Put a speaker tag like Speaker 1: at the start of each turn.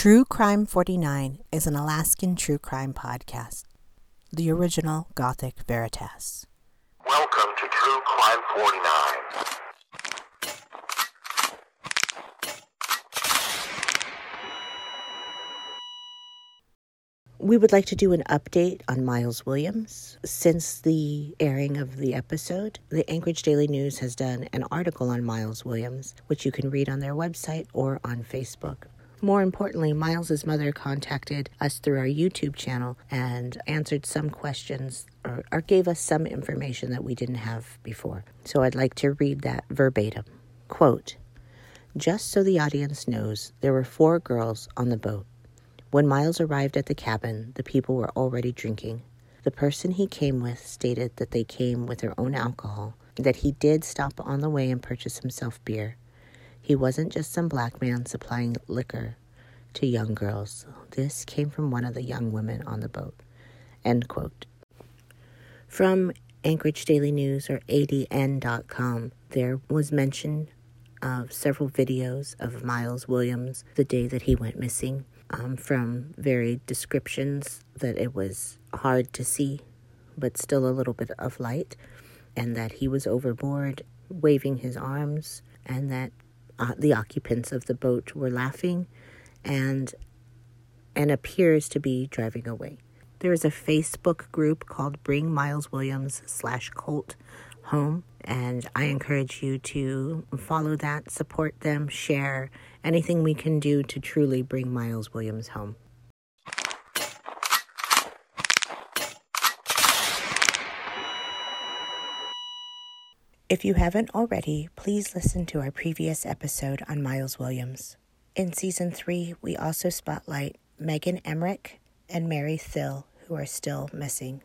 Speaker 1: True Crime 49 is an Alaskan true crime podcast, the original Gothic Veritas.
Speaker 2: Welcome to True Crime 49.
Speaker 1: We would like to do an update on Miles Williams. Since the airing of the episode, the Anchorage Daily News has done an article on Miles Williams, which you can read on their website or on Facebook. More importantly, Miles's mother contacted us through our YouTube channel and answered some questions or, or gave us some information that we didn't have before. So I'd like to read that verbatim. Quote, just so the audience knows, there were four girls on the boat. When Miles arrived at the cabin, the people were already drinking. The person he came with stated that they came with their own alcohol, that he did stop on the way and purchase himself beer. He wasn't just some black man supplying liquor to young girls. This came from one of the young women on the boat. End quote. From Anchorage Daily News or ADN.com, there was mention of several videos of Miles Williams the day that he went missing um, from varied descriptions that it was hard to see, but still a little bit of light, and that he was overboard, waving his arms, and that uh, the occupants of the boat were laughing and and appears to be driving away. There is a Facebook group called Bring Miles Williams slash Colt Home, and I encourage you to follow that, support them, share anything we can do to truly bring Miles Williams home. If you haven't already, please listen to our previous episode on Miles Williams. In season three, we also spotlight Megan Emmerich and Mary Thill, who are still missing.